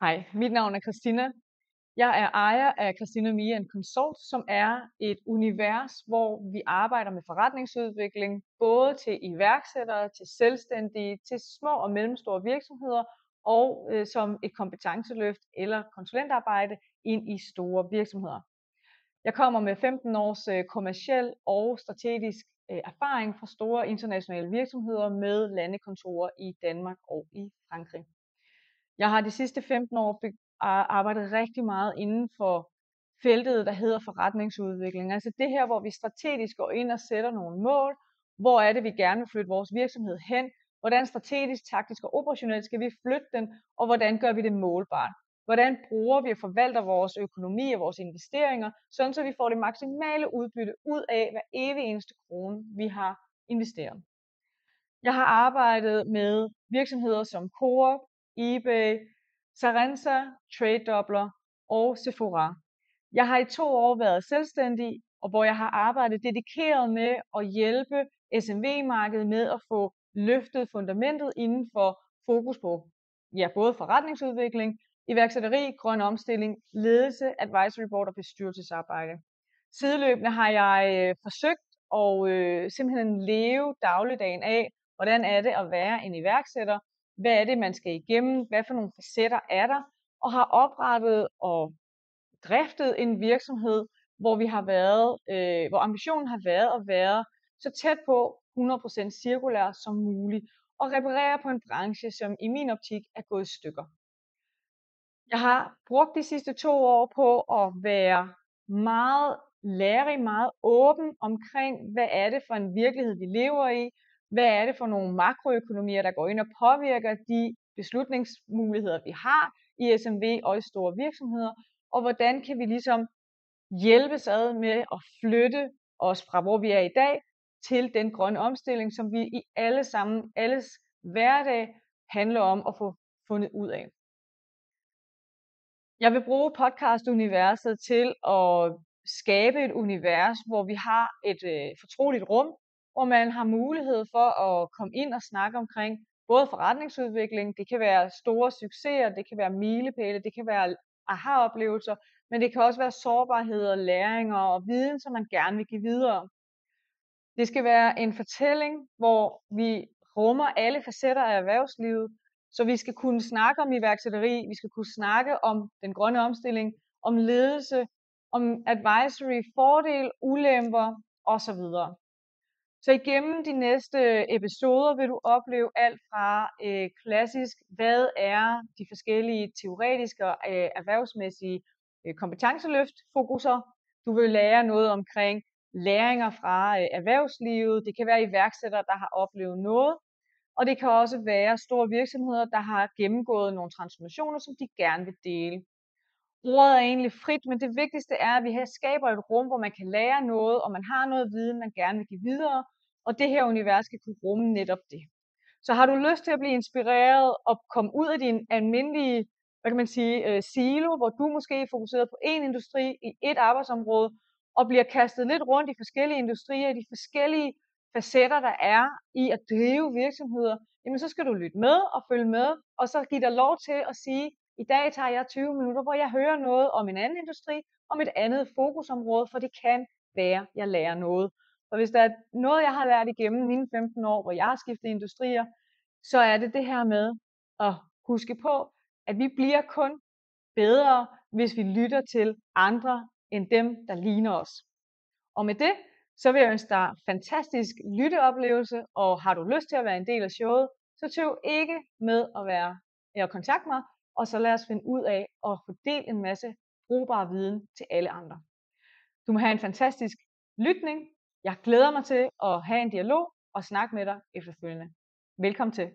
Hej, mit navn er Christina. Jeg er ejer af Christina Mia Consult, som er et univers, hvor vi arbejder med forretningsudvikling, både til iværksættere, til selvstændige, til små og mellemstore virksomheder, og øh, som et kompetenceløft eller konsulentarbejde ind i store virksomheder. Jeg kommer med 15 års øh, kommersiel og strategisk øh, erfaring fra store internationale virksomheder med landekontorer i Danmark og i Frankrig. Jeg har de sidste 15 år arbejdet rigtig meget inden for feltet, der hedder forretningsudvikling. Altså det her, hvor vi strategisk går ind og sætter nogle mål. Hvor er det, vi gerne vil flytte vores virksomhed hen? Hvordan strategisk, taktisk og operationelt skal vi flytte den? Og hvordan gør vi det målbart? Hvordan bruger vi og forvalter vores økonomi og vores investeringer, sådan så vi får det maksimale udbytte ud af hver evig eneste krone, vi har investeret. Jeg har arbejdet med virksomheder som Coop, eBay, Sarenza, TradeDoubler og Sephora. Jeg har i to år været selvstændig, og hvor jeg har arbejdet dedikeret med at hjælpe SMV-markedet med at få løftet fundamentet inden for fokus på ja, både forretningsudvikling, iværksætteri, grøn omstilling, ledelse, advisory board og bestyrelsesarbejde. Sideløbende har jeg øh, forsøgt at øh, simpelthen leve dagligdagen af, hvordan er det at være en iværksætter, hvad er det, man skal igennem, hvad for nogle facetter er der, og har oprettet og driftet en virksomhed, hvor vi har været, øh, hvor ambitionen har været at være så tæt på 100% cirkulær som muligt, og reparere på en branche, som i min optik er gået i stykker. Jeg har brugt de sidste to år på at være meget lærig, meget åben omkring, hvad er det for en virkelighed, vi lever i, hvad er det for nogle makroøkonomier, der går ind og påvirker de beslutningsmuligheder, vi har i SMV og i store virksomheder, og hvordan kan vi ligesom hjælpes ad med at flytte os fra, hvor vi er i dag, til den grønne omstilling, som vi i alle sammen, alles hverdag handler om at få fundet ud af. Jeg vil bruge podcast-universet til at skabe et univers, hvor vi har et øh, fortroligt rum, hvor man har mulighed for at komme ind og snakke omkring både forretningsudvikling, det kan være store succeser, det kan være milepæle, det kan være aha-oplevelser, men det kan også være sårbarheder, læringer og viden, som man gerne vil give videre. Det skal være en fortælling, hvor vi rummer alle facetter af erhvervslivet, så vi skal kunne snakke om iværksætteri, vi skal kunne snakke om den grønne omstilling, om ledelse, om advisory, fordel, ulemper osv. Så igennem de næste episoder vil du opleve alt fra øh, klassisk, hvad er de forskellige teoretiske og øh, erhvervsmæssige øh, kompetenceløft fokuser. Du vil lære noget omkring læringer fra øh, erhvervslivet. Det kan være iværksættere, der har oplevet noget. Og det kan også være store virksomheder, der har gennemgået nogle transformationer, som de gerne vil dele. Ordet er egentlig frit, men det vigtigste er, at vi her skaber et rum, hvor man kan lære noget, og man har noget viden, man gerne vil give videre, og det her univers skal kunne rumme netop det. Så har du lyst til at blive inspireret og komme ud af din almindelige hvad kan man sige, øh, silo, hvor du måske er fokuseret på én industri i et arbejdsområde, og bliver kastet lidt rundt i forskellige industrier, i de forskellige facetter, der er i at drive virksomheder, jamen så skal du lytte med og følge med, og så give dig lov til at sige, i dag tager jeg 20 minutter, hvor jeg hører noget om en anden industri, om et andet fokusområde, for det kan være, jeg lærer noget. Og hvis der er noget, jeg har lært igennem mine 15 år, hvor jeg har skiftet industrier, så er det det her med at huske på, at vi bliver kun bedre, hvis vi lytter til andre end dem, der ligner os. Og med det, så vil jeg ønske dig fantastisk lytteoplevelse, og har du lyst til at være en del af showet, så tøv ikke med at være at kontakte mig, og så lad os finde ud af at fordele en masse brugbar viden til alle andre. Du må have en fantastisk lytning, jeg glæder mig til at have en dialog og snakke med dig efterfølgende. Velkommen til.